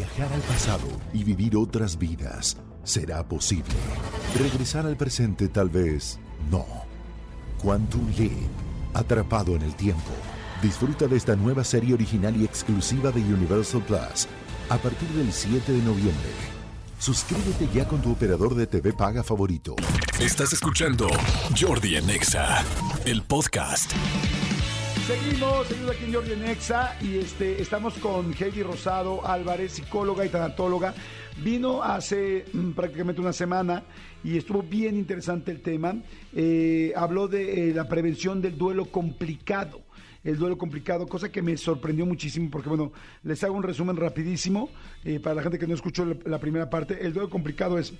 Viajar al pasado y vivir otras vidas será posible. Regresar al presente tal vez no. Quantum Leap, atrapado en el tiempo. Disfruta de esta nueva serie original y exclusiva de Universal Plus a partir del 7 de noviembre. Suscríbete ya con tu operador de TV paga favorito. Estás escuchando Jordi Anexa, el podcast. Seguimos, seguimos aquí en Jordi Nexa y este, estamos con Heidi Rosado Álvarez, psicóloga y tanatóloga. Vino hace mm, prácticamente una semana y estuvo bien interesante el tema. Eh, habló de eh, la prevención del duelo complicado el duelo complicado, cosa que me sorprendió muchísimo porque, bueno, les hago un resumen rapidísimo eh, para la gente que no escuchó la primera parte. El duelo complicado es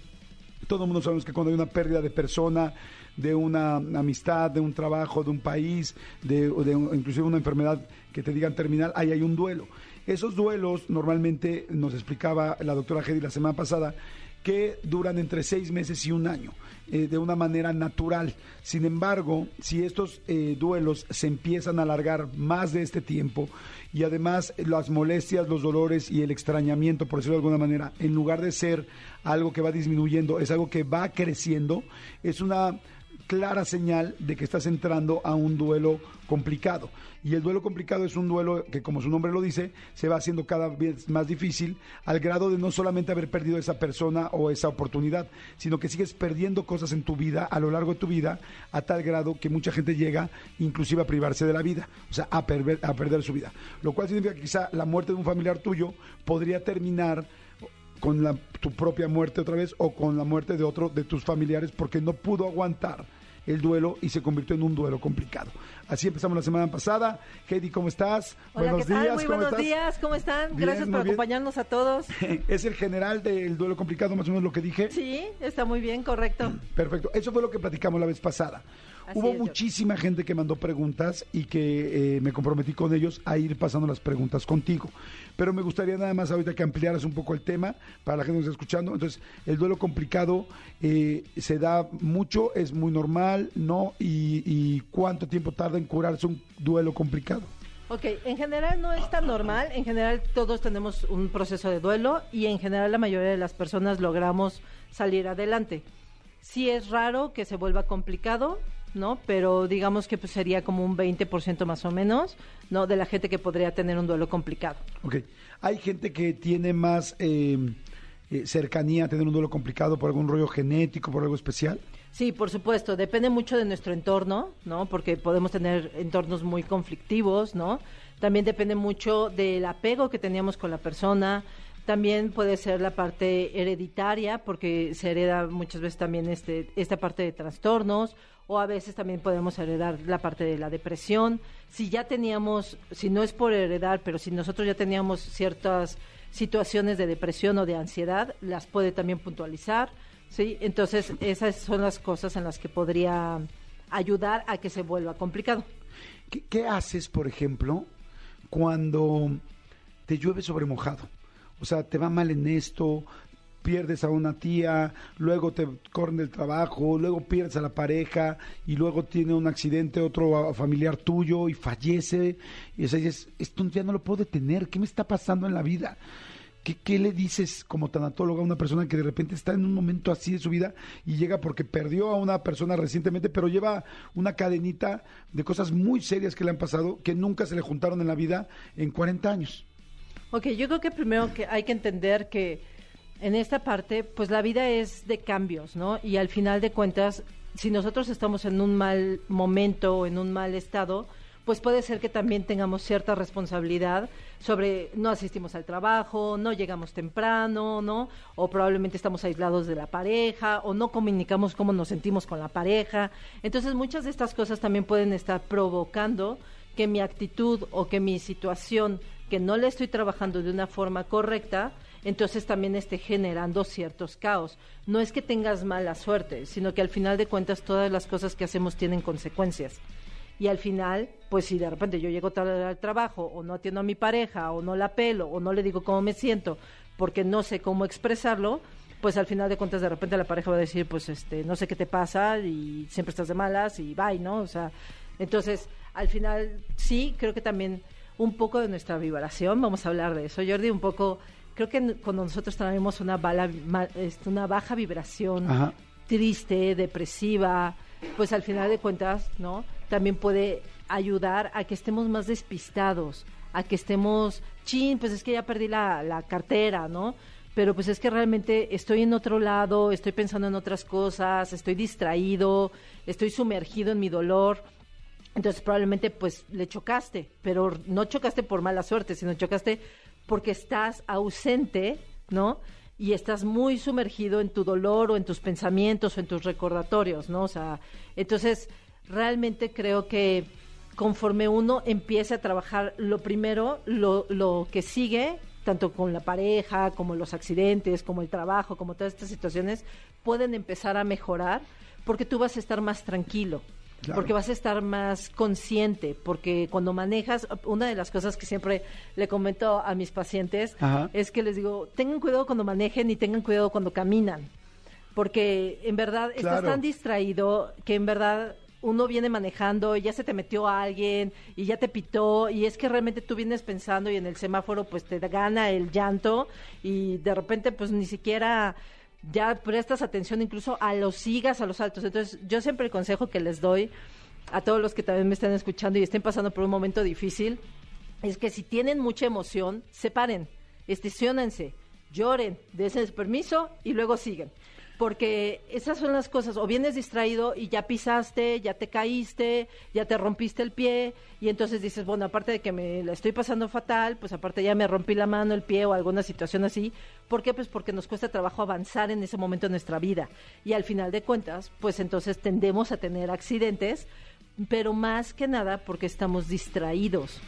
todo el mundo sabemos que cuando hay una pérdida de persona, de una amistad, de un trabajo, de un país, de, de inclusive una enfermedad que te digan terminal, ahí hay un duelo. Esos duelos normalmente nos explicaba la doctora Hedy la semana pasada que duran entre seis meses y un año, eh, de una manera natural. Sin embargo, si estos eh, duelos se empiezan a alargar más de este tiempo y además las molestias, los dolores y el extrañamiento, por decirlo de alguna manera, en lugar de ser algo que va disminuyendo, es algo que va creciendo, es una clara señal de que estás entrando a un duelo complicado. Y el duelo complicado es un duelo que, como su nombre lo dice, se va haciendo cada vez más difícil al grado de no solamente haber perdido esa persona o esa oportunidad, sino que sigues perdiendo cosas en tu vida, a lo largo de tu vida, a tal grado que mucha gente llega inclusive a privarse de la vida, o sea, a, perder, a perder su vida. Lo cual significa que quizá la muerte de un familiar tuyo podría terminar con la- tu propia muerte otra vez o con la muerte de otro de tus familiares porque no pudo aguantar el duelo y se convirtió en un duelo complicado. Así empezamos la semana pasada. Heidi, ¿cómo estás? Hola, ¿qué tal? Muy ¿cómo buenos estás? días, ¿cómo están? Bien, Gracias por bien. acompañarnos a todos. Es el general del duelo complicado, más o menos lo que dije. Sí, está muy bien, correcto. Perfecto. Eso fue lo que platicamos la vez pasada. Así Hubo es, muchísima gente que mandó preguntas y que eh, me comprometí con ellos a ir pasando las preguntas contigo. Pero me gustaría nada más ahorita que ampliaras un poco el tema para la gente que nos está escuchando. Entonces, el duelo complicado eh, se da mucho, es muy normal, ¿no? Y, y cuánto tiempo tarda en curarse un duelo complicado. Ok, en general no es tan normal, en general todos tenemos un proceso de duelo y en general la mayoría de las personas logramos salir adelante. Sí es raro que se vuelva complicado, ¿no? Pero digamos que pues, sería como un 20% más o menos, ¿no? De la gente que podría tener un duelo complicado. Ok. Hay gente que tiene más eh, eh, cercanía a tener un duelo complicado por algún rollo genético, por algo especial. Sí, por supuesto, depende mucho de nuestro entorno, ¿no? Porque podemos tener entornos muy conflictivos, ¿no? También depende mucho del apego que teníamos con la persona. También puede ser la parte hereditaria, porque se hereda muchas veces también este, esta parte de trastornos, o a veces también podemos heredar la parte de la depresión. Si ya teníamos, si no es por heredar, pero si nosotros ya teníamos ciertas situaciones de depresión o de ansiedad, las puede también puntualizar. Sí, entonces esas son las cosas en las que podría ayudar a que se vuelva complicado. ¿Qué, haces, por ejemplo, cuando te llueve sobre mojado? O sea, te va mal en esto, pierdes a una tía, luego te corren del trabajo, luego pierdes a la pareja y luego tiene un accidente otro familiar tuyo y fallece. Y o sea, dices, esto ya no lo puedo detener, ¿qué me está pasando en la vida? ¿Qué, qué le dices como tanatóloga a una persona que de repente está en un momento así de su vida y llega porque perdió a una persona recientemente, pero lleva una cadenita de cosas muy serias que le han pasado que nunca se le juntaron en la vida en 40 años? Ok, yo creo que primero que hay que entender que en esta parte, pues la vida es de cambios, ¿no? Y al final de cuentas, si nosotros estamos en un mal momento o en un mal estado, pues puede ser que también tengamos cierta responsabilidad sobre no asistimos al trabajo, no llegamos temprano, ¿no? O probablemente estamos aislados de la pareja, o no comunicamos cómo nos sentimos con la pareja. Entonces, muchas de estas cosas también pueden estar provocando que mi actitud o que mi situación que no le estoy trabajando de una forma correcta, entonces también esté generando ciertos caos. No es que tengas mala suerte, sino que al final de cuentas todas las cosas que hacemos tienen consecuencias. Y al final, pues si de repente yo llego tarde al trabajo o no atiendo a mi pareja o no la pelo o no le digo cómo me siento porque no sé cómo expresarlo, pues al final de cuentas de repente la pareja va a decir, pues este, no sé qué te pasa y siempre estás de malas y bye, ¿no? O sea, entonces al final sí, creo que también un poco de nuestra vibración, vamos a hablar de eso, Jordi, un poco creo que cuando nosotros traemos una, bala, este, una baja vibración, Ajá. triste, depresiva, pues al final de cuentas, ¿no? También puede ayudar a que estemos más despistados, a que estemos, chin, pues es que ya perdí la, la cartera, ¿no? Pero pues es que realmente estoy en otro lado, estoy pensando en otras cosas, estoy distraído, estoy sumergido en mi dolor. Entonces probablemente pues le chocaste, pero no chocaste por mala suerte, sino chocaste porque estás ausente, ¿no? Y estás muy sumergido en tu dolor o en tus pensamientos o en tus recordatorios, ¿no? O sea, entonces realmente creo que conforme uno empiece a trabajar, lo primero, lo, lo que sigue, tanto con la pareja, como los accidentes, como el trabajo, como todas estas situaciones, pueden empezar a mejorar porque tú vas a estar más tranquilo. Claro. Porque vas a estar más consciente, porque cuando manejas, una de las cosas que siempre le comento a mis pacientes Ajá. es que les digo, tengan cuidado cuando manejen y tengan cuidado cuando caminan, porque en verdad estás tan distraído que en verdad uno viene manejando y ya se te metió a alguien y ya te pitó y es que realmente tú vienes pensando y en el semáforo pues te gana el llanto y de repente pues ni siquiera ya prestas atención incluso a los sigas, a los altos. Entonces yo siempre el consejo que les doy a todos los que también me están escuchando y estén pasando por un momento difícil es que si tienen mucha emoción, separen, estacionense, lloren, dense permiso y luego siguen. Porque esas son las cosas, o vienes distraído y ya pisaste, ya te caíste, ya te rompiste el pie, y entonces dices, bueno, aparte de que me la estoy pasando fatal, pues aparte ya me rompí la mano, el pie o alguna situación así. ¿Por qué? Pues porque nos cuesta trabajo avanzar en ese momento de nuestra vida. Y al final de cuentas, pues entonces tendemos a tener accidentes, pero más que nada porque estamos distraídos.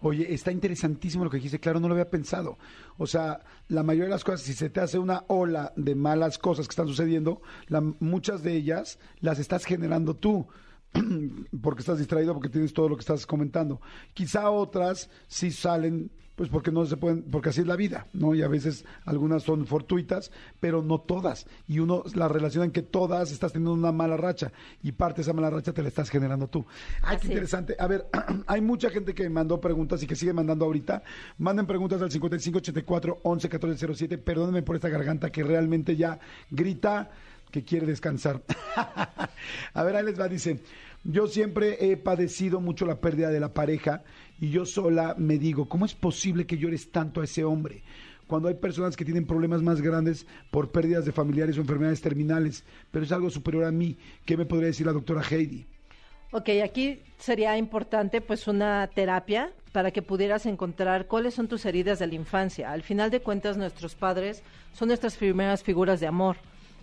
Oye, está interesantísimo lo que dijiste, claro, no lo había pensado. O sea, la mayoría de las cosas, si se te hace una ola de malas cosas que están sucediendo, la- muchas de ellas las estás generando tú. porque estás distraído, porque tienes todo lo que estás comentando. Quizá otras sí salen, pues porque no se pueden, porque así es la vida, ¿no? Y a veces algunas son fortuitas, pero no todas. Y uno la relaciona en que todas estás teniendo una mala racha y parte de esa mala racha te la estás generando tú. Ay, Así qué es. interesante. A ver, hay mucha gente que me mandó preguntas y que sigue mandando ahorita. Manden preguntas al 5584 11 1407. Perdónenme por esta garganta que realmente ya grita que quiere descansar. A ver, ahí les va, dice, yo siempre he padecido mucho la pérdida de la pareja y yo sola me digo, ¿cómo es posible que llores tanto a ese hombre? Cuando hay personas que tienen problemas más grandes por pérdidas de familiares o enfermedades terminales, pero es algo superior a mí. ¿Qué me podría decir la doctora Heidi? Ok, aquí sería importante pues una terapia para que pudieras encontrar cuáles son tus heridas de la infancia. Al final de cuentas, nuestros padres son nuestras primeras figuras de amor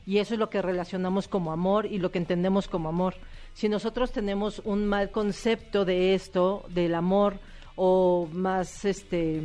y eso es lo que relacionamos como amor y lo que entendemos como amor. Si nosotros tenemos un mal concepto de esto, del amor, o más este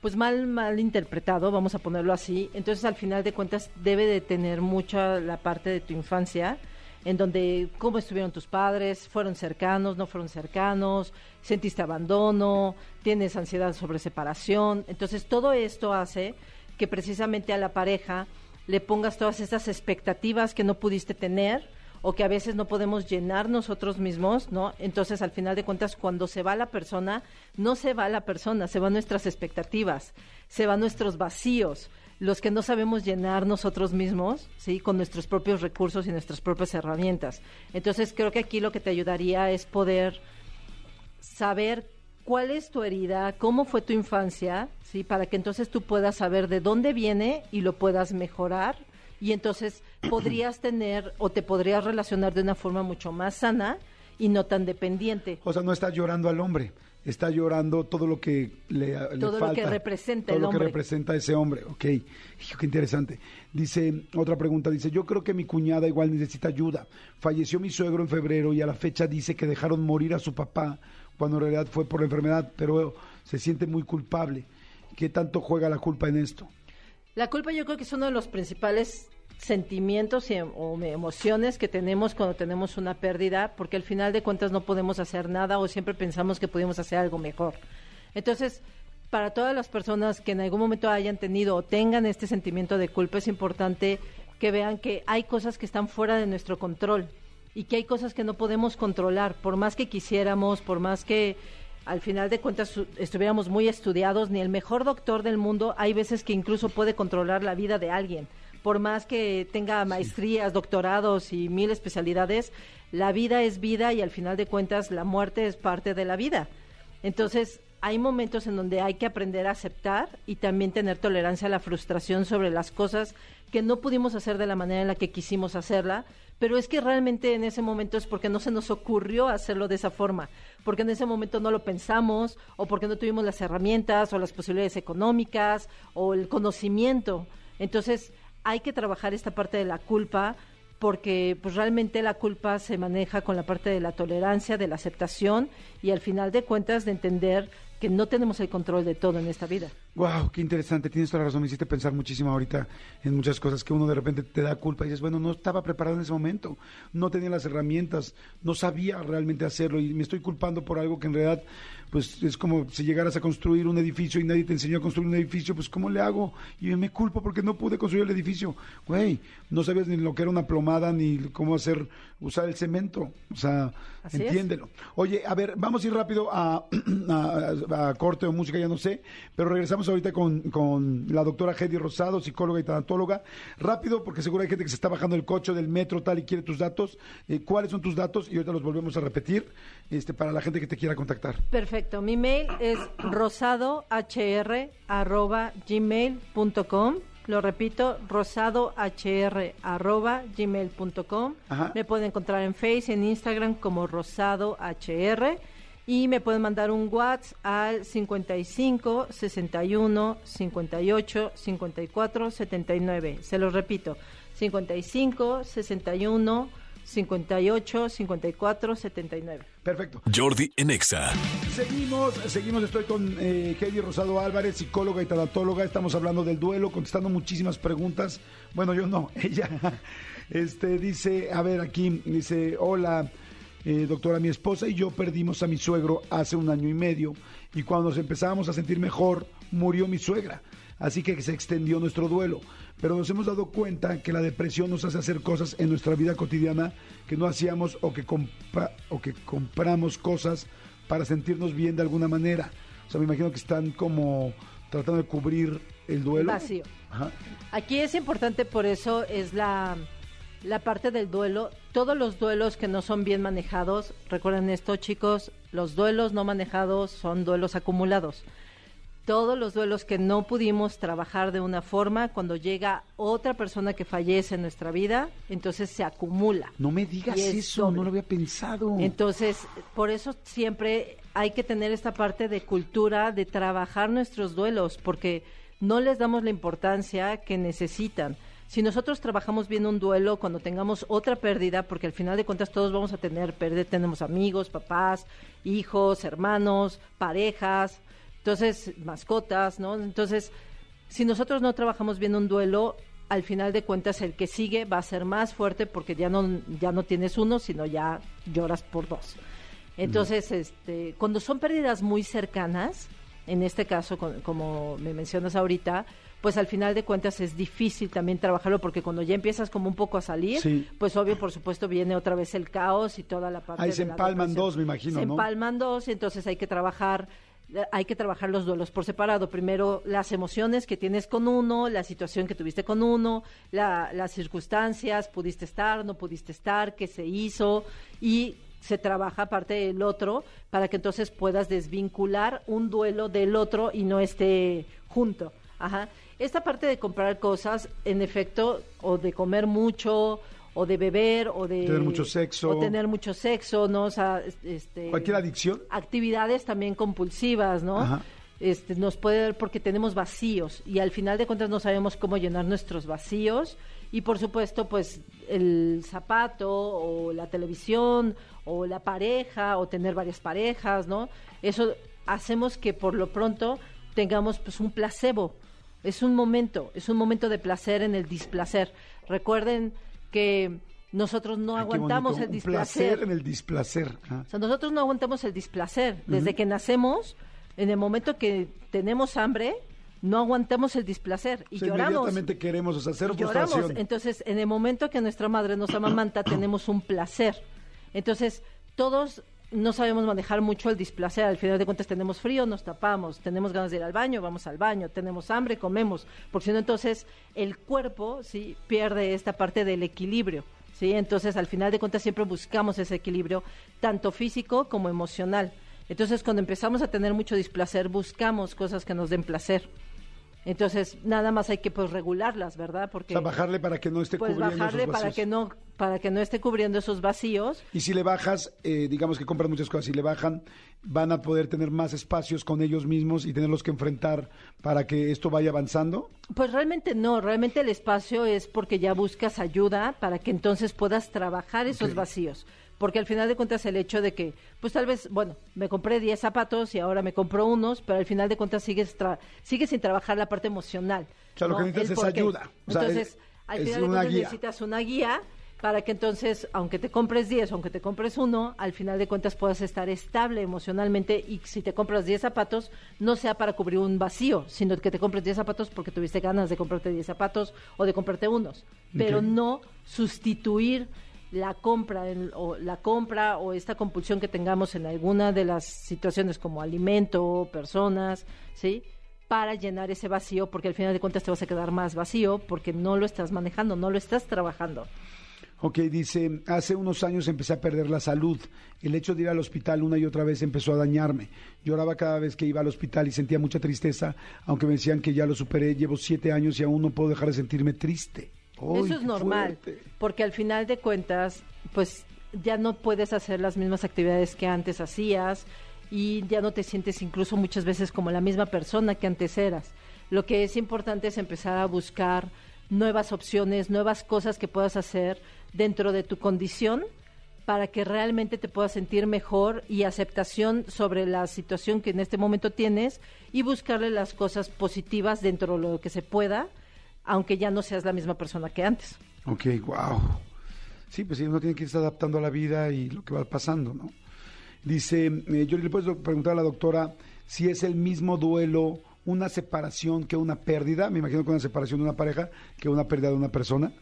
pues mal mal interpretado, vamos a ponerlo así, entonces al final de cuentas debe de tener mucha la parte de tu infancia en donde cómo estuvieron tus padres, fueron cercanos, no fueron cercanos, sentiste abandono, tienes ansiedad sobre separación. Entonces todo esto hace que precisamente a la pareja le pongas todas estas expectativas que no pudiste tener o que a veces no podemos llenar nosotros mismos, ¿no? Entonces, al final de cuentas, cuando se va la persona, no se va la persona, se van nuestras expectativas, se van nuestros vacíos, los que no sabemos llenar nosotros mismos, ¿sí? Con nuestros propios recursos y nuestras propias herramientas. Entonces, creo que aquí lo que te ayudaría es poder saber cuál es tu herida, cómo fue tu infancia, ¿sí? Para que entonces tú puedas saber de dónde viene y lo puedas mejorar y entonces podrías tener o te podrías relacionar de una forma mucho más sana y no tan dependiente. O sea, no está llorando al hombre, está llorando todo lo que le, le Todo lo falta. que representa todo el lo que representa ese hombre. Ok, Hijo, qué interesante. Dice, otra pregunta, dice, yo creo que mi cuñada igual necesita ayuda. Falleció mi suegro en febrero y a la fecha dice que dejaron morir a su papá cuando en realidad fue por la enfermedad, pero se siente muy culpable. ¿Qué tanto juega la culpa en esto? La culpa yo creo que es uno de los principales sentimientos y, em- o emociones que tenemos cuando tenemos una pérdida, porque al final de cuentas no podemos hacer nada o siempre pensamos que podemos hacer algo mejor. Entonces, para todas las personas que en algún momento hayan tenido o tengan este sentimiento de culpa, es importante que vean que hay cosas que están fuera de nuestro control y que hay cosas que no podemos controlar, por más que quisiéramos, por más que al final de cuentas estuviéramos muy estudiados, ni el mejor doctor del mundo, hay veces que incluso puede controlar la vida de alguien. Por más que tenga maestrías, doctorados y mil especialidades, la vida es vida y al final de cuentas la muerte es parte de la vida. Entonces, hay momentos en donde hay que aprender a aceptar y también tener tolerancia a la frustración sobre las cosas que no pudimos hacer de la manera en la que quisimos hacerla, pero es que realmente en ese momento es porque no se nos ocurrió hacerlo de esa forma, porque en ese momento no lo pensamos o porque no tuvimos las herramientas o las posibilidades económicas o el conocimiento. Entonces, hay que trabajar esta parte de la culpa porque pues realmente la culpa se maneja con la parte de la tolerancia, de la aceptación y al final de cuentas de entender que no tenemos el control de todo en esta vida. Wow, qué interesante. Tienes toda la razón. Me hiciste pensar muchísimo ahorita en muchas cosas que uno de repente te da culpa y dices, bueno, no estaba preparado en ese momento, no tenía las herramientas, no sabía realmente hacerlo y me estoy culpando por algo que en realidad, pues es como si llegaras a construir un edificio y nadie te enseñó a construir un edificio, pues ¿cómo le hago? Y me culpo porque no pude construir el edificio. Güey, no sabías ni lo que era una plomada ni cómo hacer, usar el cemento. O sea, Así es. entiéndelo. Oye, a ver, vamos a ir rápido a, a- a corte o música, ya no sé, pero regresamos ahorita con, con la doctora Hedy Rosado, psicóloga y tanatóloga. Rápido, porque seguro hay gente que se está bajando el coche del metro tal y quiere tus datos. Eh, ¿Cuáles son tus datos? Y ahorita los volvemos a repetir este, para la gente que te quiera contactar. Perfecto. Mi mail es rosadohr@gmail.com. Lo repito, rosadohr@gmail.com. Me pueden encontrar en Face en Instagram como rosadohr y me pueden mandar un WhatsApp al 55 61 58 54 79. Se los repito, 55 61 58 54 79. Perfecto. Jordi en Exa. Seguimos, seguimos, estoy con eh, Rosado Álvarez, psicóloga y tanatóloga. Estamos hablando del duelo, contestando muchísimas preguntas. Bueno, yo no, ella este, dice, a ver aquí, dice, hola, eh, doctora, mi esposa y yo perdimos a mi suegro hace un año y medio y cuando nos empezábamos a sentir mejor, murió mi suegra. Así que se extendió nuestro duelo. Pero nos hemos dado cuenta que la depresión nos hace hacer cosas en nuestra vida cotidiana que no hacíamos o que, compa- o que compramos cosas para sentirnos bien de alguna manera. O sea, me imagino que están como tratando de cubrir el duelo. Vacío. Ajá. Aquí es importante, por eso es la, la parte del duelo. Todos los duelos que no son bien manejados, recuerden esto chicos, los duelos no manejados son duelos acumulados. Todos los duelos que no pudimos trabajar de una forma, cuando llega otra persona que fallece en nuestra vida, entonces se acumula. No me digas es eso, doble. no lo había pensado. Entonces, por eso siempre hay que tener esta parte de cultura, de trabajar nuestros duelos, porque no les damos la importancia que necesitan. Si nosotros trabajamos bien un duelo, cuando tengamos otra pérdida, porque al final de cuentas todos vamos a tener pérdida, tenemos amigos, papás, hijos, hermanos, parejas, entonces mascotas, ¿no? Entonces, si nosotros no trabajamos bien un duelo, al final de cuentas el que sigue va a ser más fuerte porque ya no ya no tienes uno, sino ya lloras por dos. Entonces, este, cuando son pérdidas muy cercanas, en este caso, con- como me mencionas ahorita, pues al final de cuentas es difícil también trabajarlo porque cuando ya empiezas como un poco a salir, Sí. pues obvio, por supuesto, viene otra vez el caos y toda la parte Ahí de se la empalman depresión. dos, me imagino, Se ¿no? empalman dos, y entonces hay que trabajar hay que trabajar los duelos por separado. Primero, las emociones que tienes con uno, la situación que tuviste con uno, la- las circunstancias, pudiste estar, no pudiste estar, qué se hizo y se trabaja aparte del otro para que entonces puedas desvincular un duelo del otro y no esté junto. Ajá. Esta parte de comprar cosas, en efecto, o de comer mucho, o de beber, o de Tener mucho sexo. o tener mucho sexo, ¿no? O sea, es- este ¿Cualquier adicción? actividades también compulsivas, ¿no? Ajá. Este, nos puede dar porque tenemos vacíos y al final de cuentas no sabemos cómo llenar nuestros vacíos y por supuesto pues el zapato o la televisión o la pareja o tener varias parejas, ¿no? Eso hacemos que por lo pronto tengamos pues un placebo. Es un momento, es un momento de placer en el displacer. Recuerden que nosotros no Ay, aguantamos bonito, el displacer. placer en el displacer. Ah. O sea, nosotros no aguantamos el displacer. Desde que nacemos, en el momento que tenemos hambre, no aguantamos el displacer y O sea, lloramos. inmediatamente queremos, o sea, cero lloramos. frustración. Entonces, en el momento que nuestra madre nos amamanta, tenemos un placer. Entonces, todos no sabemos manejar mucho el displacer. Al final de cuentas tenemos frío, nos tapamos, tenemos ganas de ir al baño, vamos al baño, tenemos hambre, comemos, porque si no entonces el cuerpo sí pierde esta parte del equilibrio. ¿sí? Entonces al final de cuentas siempre buscamos ese equilibrio, tanto físico como emocional. Entonces cuando empezamos a tener mucho displacer, buscamos cosas que nos den placer. Entonces, nada más hay que pues regularlas, ¿verdad? Porque o sea, bajarle para que no esté pues cubriendo bajarle esos para vacíos. que no para que no esté cubriendo esos vacíos. Y si le bajas, eh, digamos que compran muchas cosas, si le bajan, van a poder tener más espacios con ellos mismos y tenerlos que enfrentar para que esto vaya avanzando. Pues realmente no, realmente el espacio es porque ya buscas ayuda para que entonces puedas trabajar esos vacíos. Porque al final de cuentas el hecho de que, pues tal vez, bueno, me compré 10 zapatos y ahora me compro unos, pero al final de cuentas sigues, tra- sigues sin trabajar la parte emocional. O sea, lo ¿no? que necesitas es ayuda. O sea, entonces, es- al final de cuentas guía. necesitas una guía para que entonces, aunque te compres 10, aunque te compres uno, al final de cuentas puedas estar estable emocionalmente y si te compras 10 zapatos, no sea para cubrir un vacío, sino que te compres 10 zapatos porque tuviste ganas de comprarte 10 zapatos o de comprarte unos, pero no sustituir la compra en- o la compra o esta compulsión que tengamos en alguna de las situaciones como alimento, personas, ¿sí? para llenar ese vacío, porque al final de cuentas te vas a quedar más vacío porque no lo estás manejando, no lo estás trabajando. Ok, dice, hace unos años empecé a perder la salud. El hecho de ir al hospital una y otra vez empezó a dañarme. Lloraba cada vez que iba al hospital y sentía mucha tristeza, aunque me decían que ya lo superé. Llevo siete años y aún no puedo dejar de sentirme triste. ¡Ay, Eso es normal, fuerte! porque al final de cuentas, pues ya no puedes hacer las mismas actividades que antes hacías y ya no te sientes incluso muchas veces como la misma persona que antes eras. Lo que es importante es empezar a buscar nuevas opciones, nuevas cosas que puedas hacer dentro de tu condición para que realmente te puedas sentir mejor y aceptación sobre la situación que en este momento tienes y buscarle las cosas positivas dentro de lo que se pueda, aunque ya no seas la misma persona que antes. Ok, wow. Sí, pues sí, uno tiene que irse adaptando a la vida y lo que va pasando, ¿no? Dice, eh, yo le puedo preguntar a la doctora si es el mismo duelo una separación que una pérdida, me imagino que una separación de una pareja que una pérdida de una persona.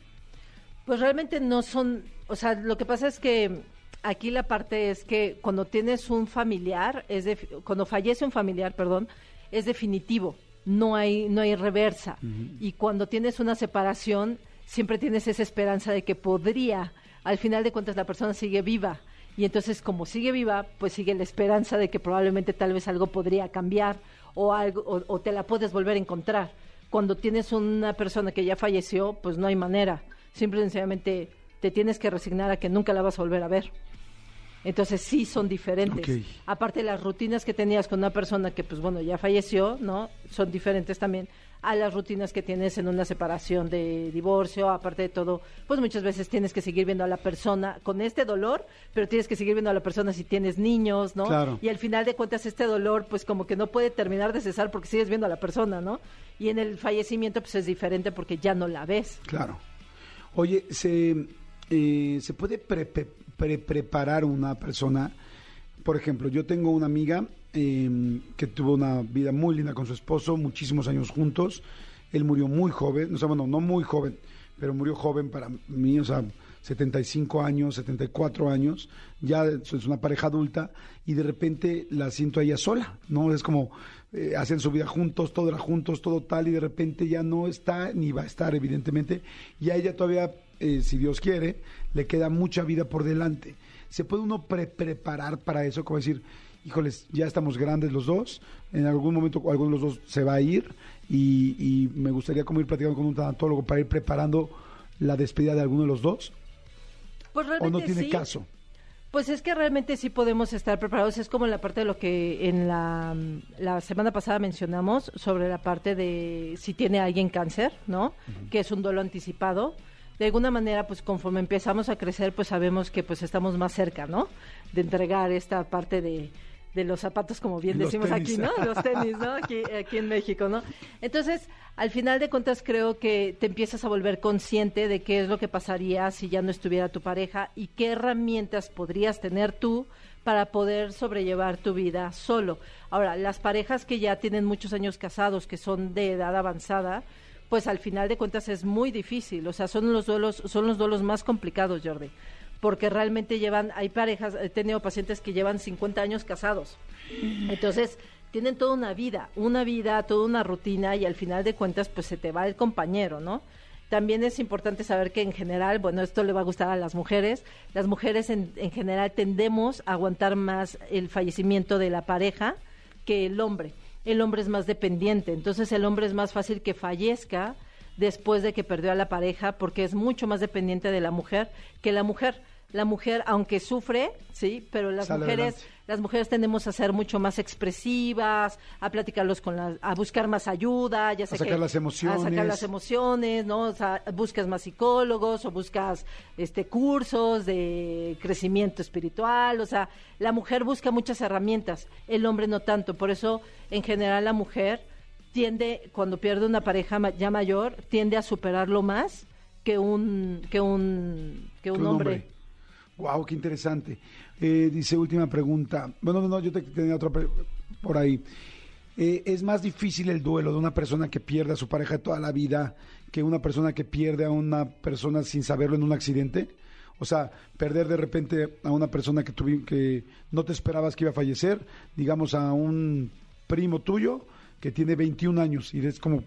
Pues realmente no son, o sea, lo que pasa es que aquí la parte es que cuando tienes un familiar, es de, cuando fallece un familiar, perdón, es definitivo, no hay no hay reversa. Y cuando tienes una separación, siempre tienes esa esperanza de que podría, al final de cuentas la persona sigue viva. Y entonces como sigue viva, pues sigue la esperanza de que probablemente tal vez algo podría cambiar o algo o, o te la puedes volver a encontrar. Cuando tienes una persona que ya falleció, pues no hay manera. Simple y sencillamente te tienes que resignar a que nunca la vas a volver a ver. Entonces sí son diferentes. Ok. Aparte las rutinas que tenías con una persona que pues bueno ya falleció, ¿no? Son diferentes también a las rutinas que tienes en una separación de divorcio, aparte de todo, pues muchas veces tienes que seguir viendo a la persona con este dolor, pero tienes que seguir viendo a la persona si tienes niños, ¿no? Claro. Y al final de cuentas este dolor pues como que no puede terminar de cesar porque sigues viendo a la persona, ¿no? Y en el fallecimiento pues es diferente porque ya no la ves. Claro. Oye, ¿se, eh, ¿se puede pre- pre- pre- preparar una persona? Por ejemplo, yo tengo una amiga eh, que tuvo una vida muy linda con su esposo, muchísimos años juntos. Él murió muy joven, o sea, no muy joven, pero murió joven para mí, o sea, 75 años, 74 años, ya es una pareja adulta y de repente la siento a ella sola, ¿no? Es como eh, hacen su vida juntos, todo era juntos, todo tal y de repente ya no está ni va a estar evidentemente y a ella todavía, eh, si Dios quiere, le queda mucha vida por delante. ¿Se puede uno pre preparar para eso? Como decir, híjoles, ya estamos grandes los dos, en algún momento alguno de los dos se va a ir y, y me gustaría como ir platicando con un tanatólogo para ir preparando la despedida de alguno de los dos Pues o no tiene sí. caso. Pues es que realmente sí podemos estar preparados. Es como la parte de lo que en la, la semana pasada mencionamos sobre la parte de si tiene alguien cáncer, ¿no? Que es un duelo anticipado. De alguna manera, pues conforme empezamos a crecer, pues sabemos que pues estamos más cerca, ¿no? De entregar esta parte de, de los zapatos, como bien Los decimos tenis. aquí, ¿no? Los tenis, ¿no? Aquí, aquí en México, ¿no? Entonces, al final de cuentas, creo que te empiezas a volver consciente de qué es lo que pasaría si ya no estuviera tu pareja y qué herramientas podrías tener tú para poder sobrellevar tu vida solo. Ahora, las parejas que ya tienen muchos años casados, que son de edad avanzada, pues al final de cuentas es muy difícil. O sea, son los duelos, son los duelos más complicados, Jordi porque realmente llevan, hay parejas, he tenido pacientes que llevan 50 años casados. Entonces, tienen toda una vida, una vida, toda una rutina y al final de cuentas, pues se te va el compañero, ¿no? También es importante saber que en general, bueno, esto le va a gustar a las mujeres, las mujeres en, en general tendemos a aguantar más el fallecimiento de la pareja que el hombre. El hombre es más dependiente, entonces el hombre es más fácil que fallezca después de que perdió a la pareja porque es mucho más dependiente de la mujer que la mujer la mujer, aunque sufre, sí, pero las mujeres, las mujeres tendemos a ser mucho más expresivas, a platicarlos con las, a buscar más ayuda, ya a sacar las emociones, a sacar las emociones, ¿no? O sea, buscas más psicólogos o buscas este cursos de crecimiento espiritual, o sea, la mujer busca muchas herramientas, el hombre no tanto, por eso en general la mujer tiende cuando pierde una pareja ya mayor, tiende a superarlo más que un que un que un, hombre Wow, qué interesante. Eh, dice última pregunta. Bueno, no, no, yo te tenía otra por ahí. Eh, ¿Es más difícil el duelo de una persona que pierde a su pareja toda la vida que una persona que pierde a una persona sin saberlo en un accidente? O sea, perder de repente a una persona que, que no te esperabas que iba a fallecer, digamos a un primo tuyo que tiene 21 años y es como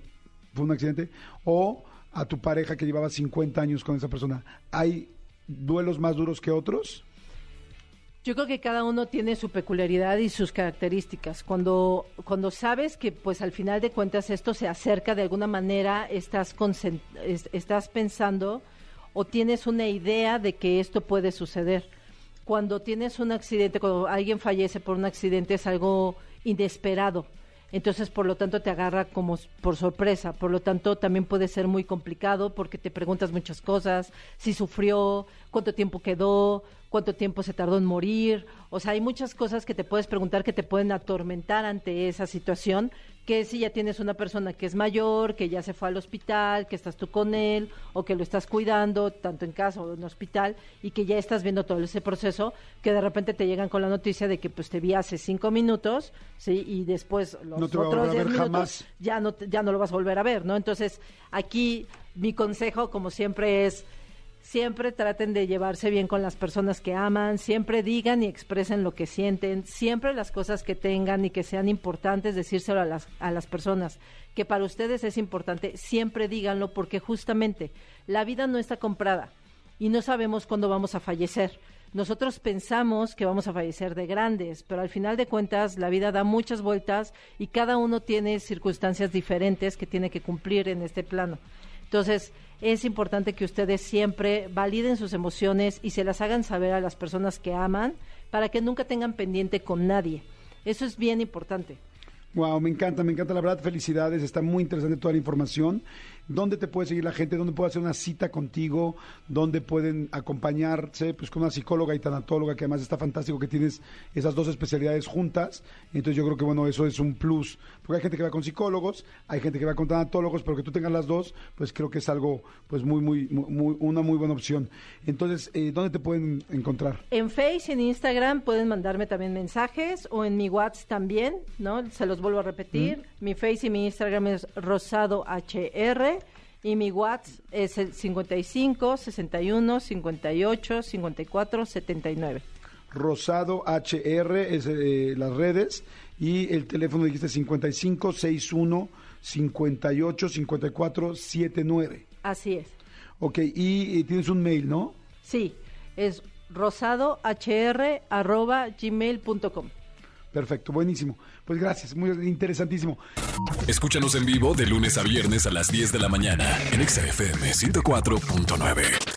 fue un accidente, o a tu pareja que llevaba 50 años con esa persona. ¿Hay duelos más duros que otros? Yo creo que cada uno tiene su peculiaridad y sus características. Cuando, cuando sabes que pues al final de cuentas esto se acerca de alguna manera, estás, estás pensando o tienes una idea de que esto puede suceder. Cuando tienes un accidente, cuando alguien fallece por un accidente es algo inesperado entonces por lo tanto te agarra como por sorpresa, por lo tanto también puede ser muy complicado porque te preguntas muchas cosas, si sufrió, cuánto tiempo quedó, cuánto tiempo se tardó en morir, o sea, hay muchas cosas que te puedes preguntar que te pueden atormentar ante esa situación que si ya tienes una persona que es mayor, que ya se fue al hospital, que estás tú con él o que lo estás cuidando, tanto en casa o en hospital, y que ya estás viendo todo ese proceso, que de repente te llegan con la noticia de que pues te vi hace cinco minutos, ¿sí? Y después los otros diez minutos ya no, ya no lo vas a volver a ver, ¿no? Entonces, aquí mi consejo, como siempre, es siempre traten de llevarse bien con las personas que aman, siempre digan y expresen lo que sienten, siempre las cosas que tengan y que sean importantes, decírselo a las, a las personas, que para ustedes es importante, siempre díganlo porque justamente la vida no está comprada y no sabemos cuándo vamos a fallecer. Nosotros pensamos que vamos a fallecer de grandes, pero al final de cuentas la vida da muchas vueltas y cada uno tiene circunstancias diferentes que tiene que cumplir en este plano. Entonces, es importante que ustedes siempre validen sus emociones y se las hagan saber a las personas que aman para que nunca tengan pendiente con nadie. Eso es bien importante. Wow, me encanta, me encanta la verdad. Felicidades, está muy interesante toda la información. ¿Dónde te puede seguir la gente? ¿Dónde puede hacer una cita contigo? ¿Dónde pueden acompañarse? Pues con una psicóloga y tanatóloga, que además está fantástico que tienes esas dos especialidades juntas. Entonces yo creo que bueno, eso es un plus. Porque hay gente que va con psicólogos, hay gente que va con tanatólogos, pero que tú tengas las dos, pues creo que es algo, pues muy, muy, muy una muy buena opción. Entonces, eh, ¿dónde te pueden encontrar? En Face, en Instagram, pueden mandarme también mensajes o en mi WhatsApp también, ¿no? Se los vuelvo a repetir. Mi Face y mi Instagram es Rosado HR y mi WhatsApp es el 55 61 58 54 79. Rosado HR es eh, las redes y el teléfono dijiste 55 61 58 54 79. Así es. Ok, y, tienes un mail, ¿no? Sí, es rosadohr@gmail.com. Perfecto, buenísimo. Pues gracias, muy interesantísimo. Escúchanos en vivo de lunes a viernes a las 10 de la mañana en XFM 104.9.